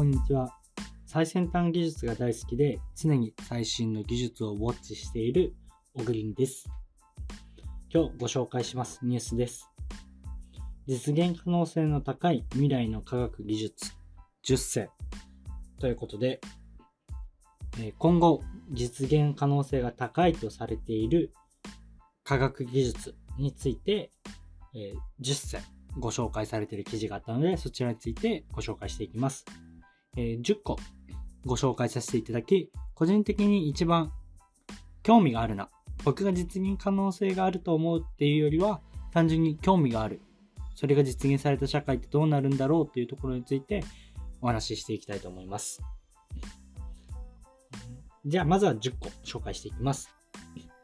こんにちは。最先端技術が大好きで、常に最新の技術をウォッチしているオグリンです。今日ご紹介しますニュースです。実現可能性の高い未来の科学技術10選ということで、今後実現可能性が高いとされている科学技術について10選ご紹介されている記事があったので、そちらについてご紹介していきます。え、10個ご紹介させていただき、個人的に一番興味があるな。僕が実現可能性があると思うっていうよりは、単純に興味がある。それが実現された社会ってどうなるんだろうっていうところについてお話ししていきたいと思います。じゃあ、まずは10個紹介していきます。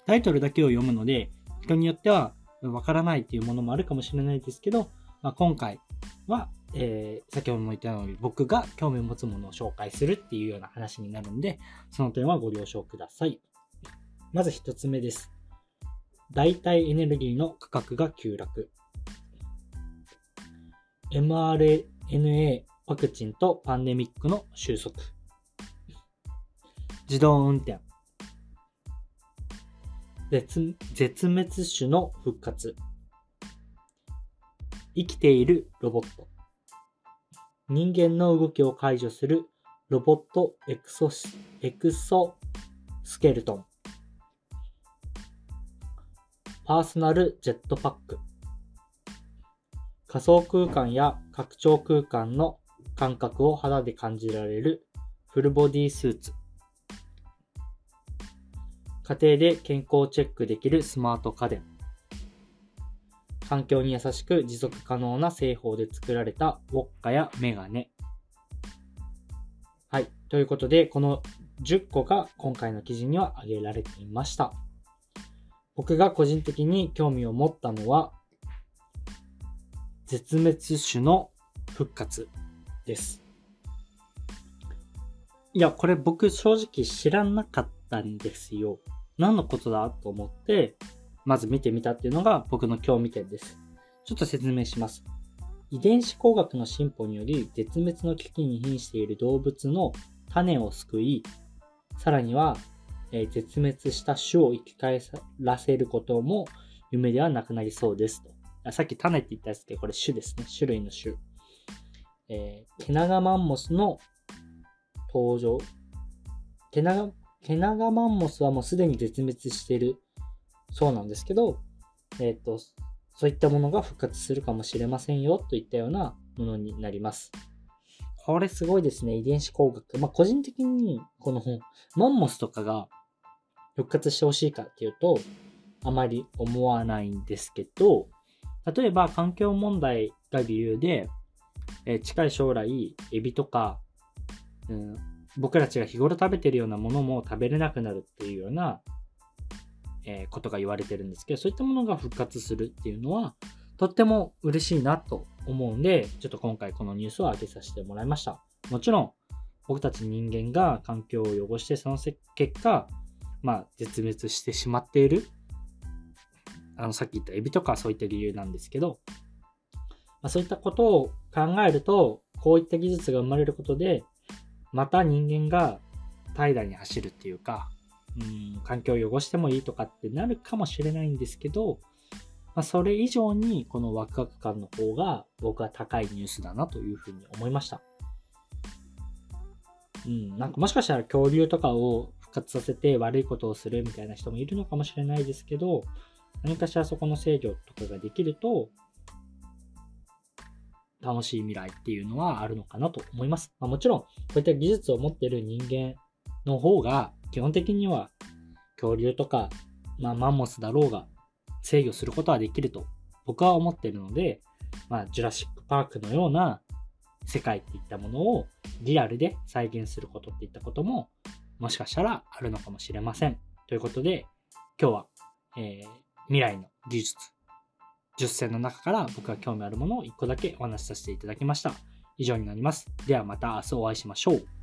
タイトルだけを読むので、人によってはわからないっていうものもあるかもしれないですけど、まあ、今回は、えー、先ほども言ったように僕が興味を持つものを紹介するっていうような話になるんで、その点はご了承ください。まず一つ目です。代替エネルギーの価格が急落。mRNA ワクチンとパンデミックの収束。自動運転。絶絶滅種の復活。生きているロボット。人間の動きを解除するロボットエクソエクソスケルトン。パーソナルジェットパック。仮想空間や拡張空間の感覚を肌で感じられるフルボディスーツ。家庭で健康チェックできるスマート家電。環境に優しく持続可能な製法で作られたウォッカやメガネ。はい。ということで、この10個が今回の記事には挙げられていました。僕が個人的に興味を持ったのは、絶滅種の復活です。いや、これ僕正直知らなかったんですよ。何のことだと思って、まず見てみたっていうのが僕の興味点です。ちょっと説明します。遺伝子工学の進歩により絶滅の危機に瀕している動物の種を救い、さらには、え、絶滅した種を生き返らせることも夢ではなくなりそうですと。さっき種って言ったやつでこれ種ですね。種類の種。えー、ケナガマンモスの登場。ケナガ、ケナガマンモスはもうすでに絶滅しているそうなんですけど、えっ、ー、と、そういったものが復活するかもしれませんよといったようなものになります。これすごいですね。遺伝子工学。まあ、個人的に、このマンモスとかが復活してほしいかっていうと、あまり思わないんですけど、例えば環境問題が理由で、えー、近い将来、エビとか、うん、僕たちが日頃食べてるようなものも食べれなくなるっていうようなえことが言われてるんですけど、そういったものが復活するっていうのは、とっても嬉しいなと思うんで、ちょっと今回このニュースを上げさせてもらいました。もちろん、僕たち人間が環境を汚して、その結果、まあ、絶滅してしまっている。あの、さっき言ったエビとかそういった理由なんですけど、まあ、そういったことを考えると、こういった技術が生まれることで、また人間が怠惰に走るっていうか、うん、環境を汚してもいいとかってなるかもしれないんですけど、まあ、それ以上にこのワクワク感の方が僕は高いニュースだなというふうに思いました。うん、なんかもしかしたら恐竜とかを復活させて悪いことをするみたいな人もいるのかもしれないですけど、何かしらそこの制御とかができると、楽しい未来っていうのはあるのかなと思います。まあ、もちろん、こういった技術を持っている人間の方が基本的には恐竜とか、まあ、マンモスだろうが制御することはできると僕は思っているので、まあ、ジュラシック・パークのような世界っていったものをリアルで再現することっていったことももしかしたらあるのかもしれません。ということで今日は、えー、未来の技術10選の中から僕が興味あるものを1個だけお話しさせていただきました。以上になります。ではまた明日お会いしましょう。